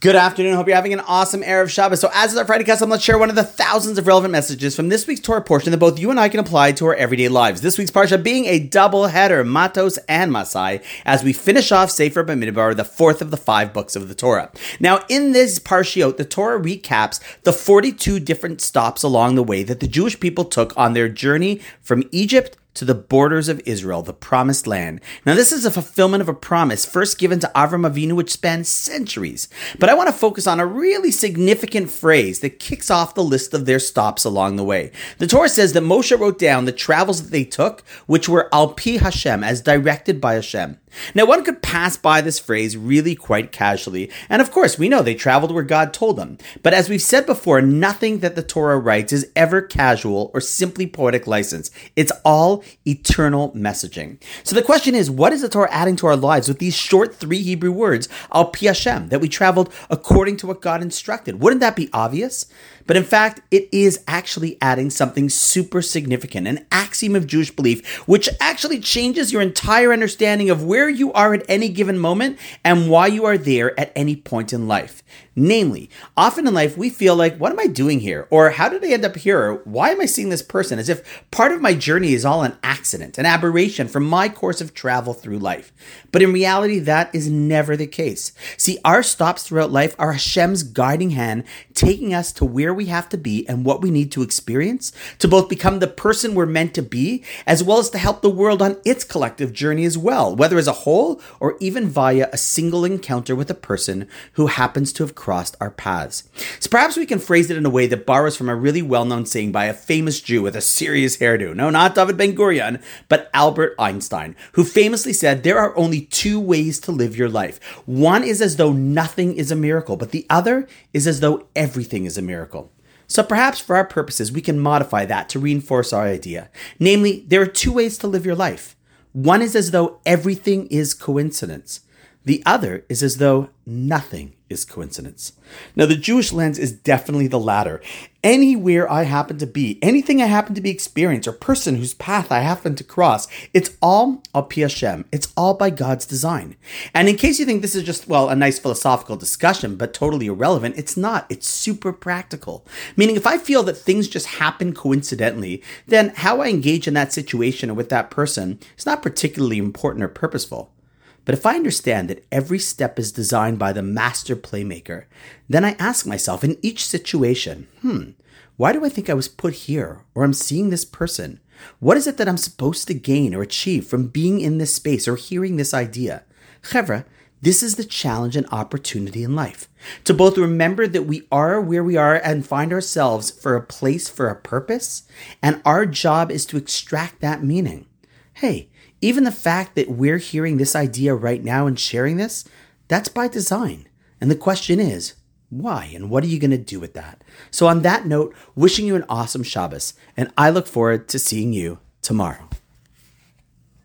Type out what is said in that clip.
Good afternoon. Hope you're having an awesome Erev Shabbos. So, as is our Friday custom, let's share one of the thousands of relevant messages from this week's Torah portion that both you and I can apply to our everyday lives. This week's Parsha being a double header, Matos and Masai, as we finish off Sefer Bamidbar, the fourth of the five books of the Torah. Now, in this Parshiot, the Torah recaps the 42 different stops along the way that the Jewish people took on their journey from Egypt to the borders of Israel, the promised land. Now, this is a fulfillment of a promise first given to Avram Avinu, which spans centuries. But I want to focus on a really significant phrase that kicks off the list of their stops along the way. The Torah says that Moshe wrote down the travels that they took, which were al pi Hashem, as directed by Hashem. Now, one could pass by this phrase really quite casually, and of course, we know they traveled where God told them. But as we've said before, nothing that the Torah writes is ever casual or simply poetic license. It's all eternal messaging. So the question is, what is the Torah adding to our lives with these short three Hebrew words, al pi Hashem, that we traveled according to what God instructed? Wouldn't that be obvious? But in fact, it is actually adding something super significant, an axiom of Jewish belief, which actually changes your entire understanding of where you are at any given moment and why you are there at any point in life. Namely, often in life we feel like, what am I doing here? Or how did I end up here? Or why am I seeing this person? As if part of my journey is all an accident, an aberration from my course of travel through life. But in reality, that is never the case. See, our stops throughout life are Hashem's guiding hand, taking us to where we have to be and what we need to experience to both become the person we're meant to be, as well as to help the world on its collective journey as well, whether as a whole or even via a single encounter with a person who happens to have crossed our paths. So perhaps we can phrase it in a way that borrows from a really well known saying by a famous Jew with a serious hairdo. No, not David Ben Gurion, but Albert Einstein, who famously said there are only two ways to live your life. One is as though nothing is a miracle, but the other is as though everything is a miracle. So perhaps for our purposes, we can modify that to reinforce our idea. Namely, there are two ways to live your life. One is as though everything is coincidence. The other is as though nothing is coincidence. Now, the Jewish lens is definitely the latter. Anywhere I happen to be, anything I happen to be experiencing, or person whose path I happen to cross, it's all al pi Hashem. It's all by God's design. And in case you think this is just, well, a nice philosophical discussion, but totally irrelevant, it's not. It's super practical. Meaning, if I feel that things just happen coincidentally, then how I engage in that situation or with that person is not particularly important or purposeful. But if I understand that every step is designed by the master playmaker, then I ask myself in each situation, hmm, why do I think I was put here or I'm seeing this person? What is it that I'm supposed to gain or achieve from being in this space or hearing this idea? Chevra, this is the challenge and opportunity in life. To both remember that we are where we are and find ourselves for a place for a purpose, and our job is to extract that meaning. Hey, even the fact that we're hearing this idea right now and sharing this, that's by design. And the question is, why? And what are you going to do with that? So, on that note, wishing you an awesome Shabbos, and I look forward to seeing you tomorrow.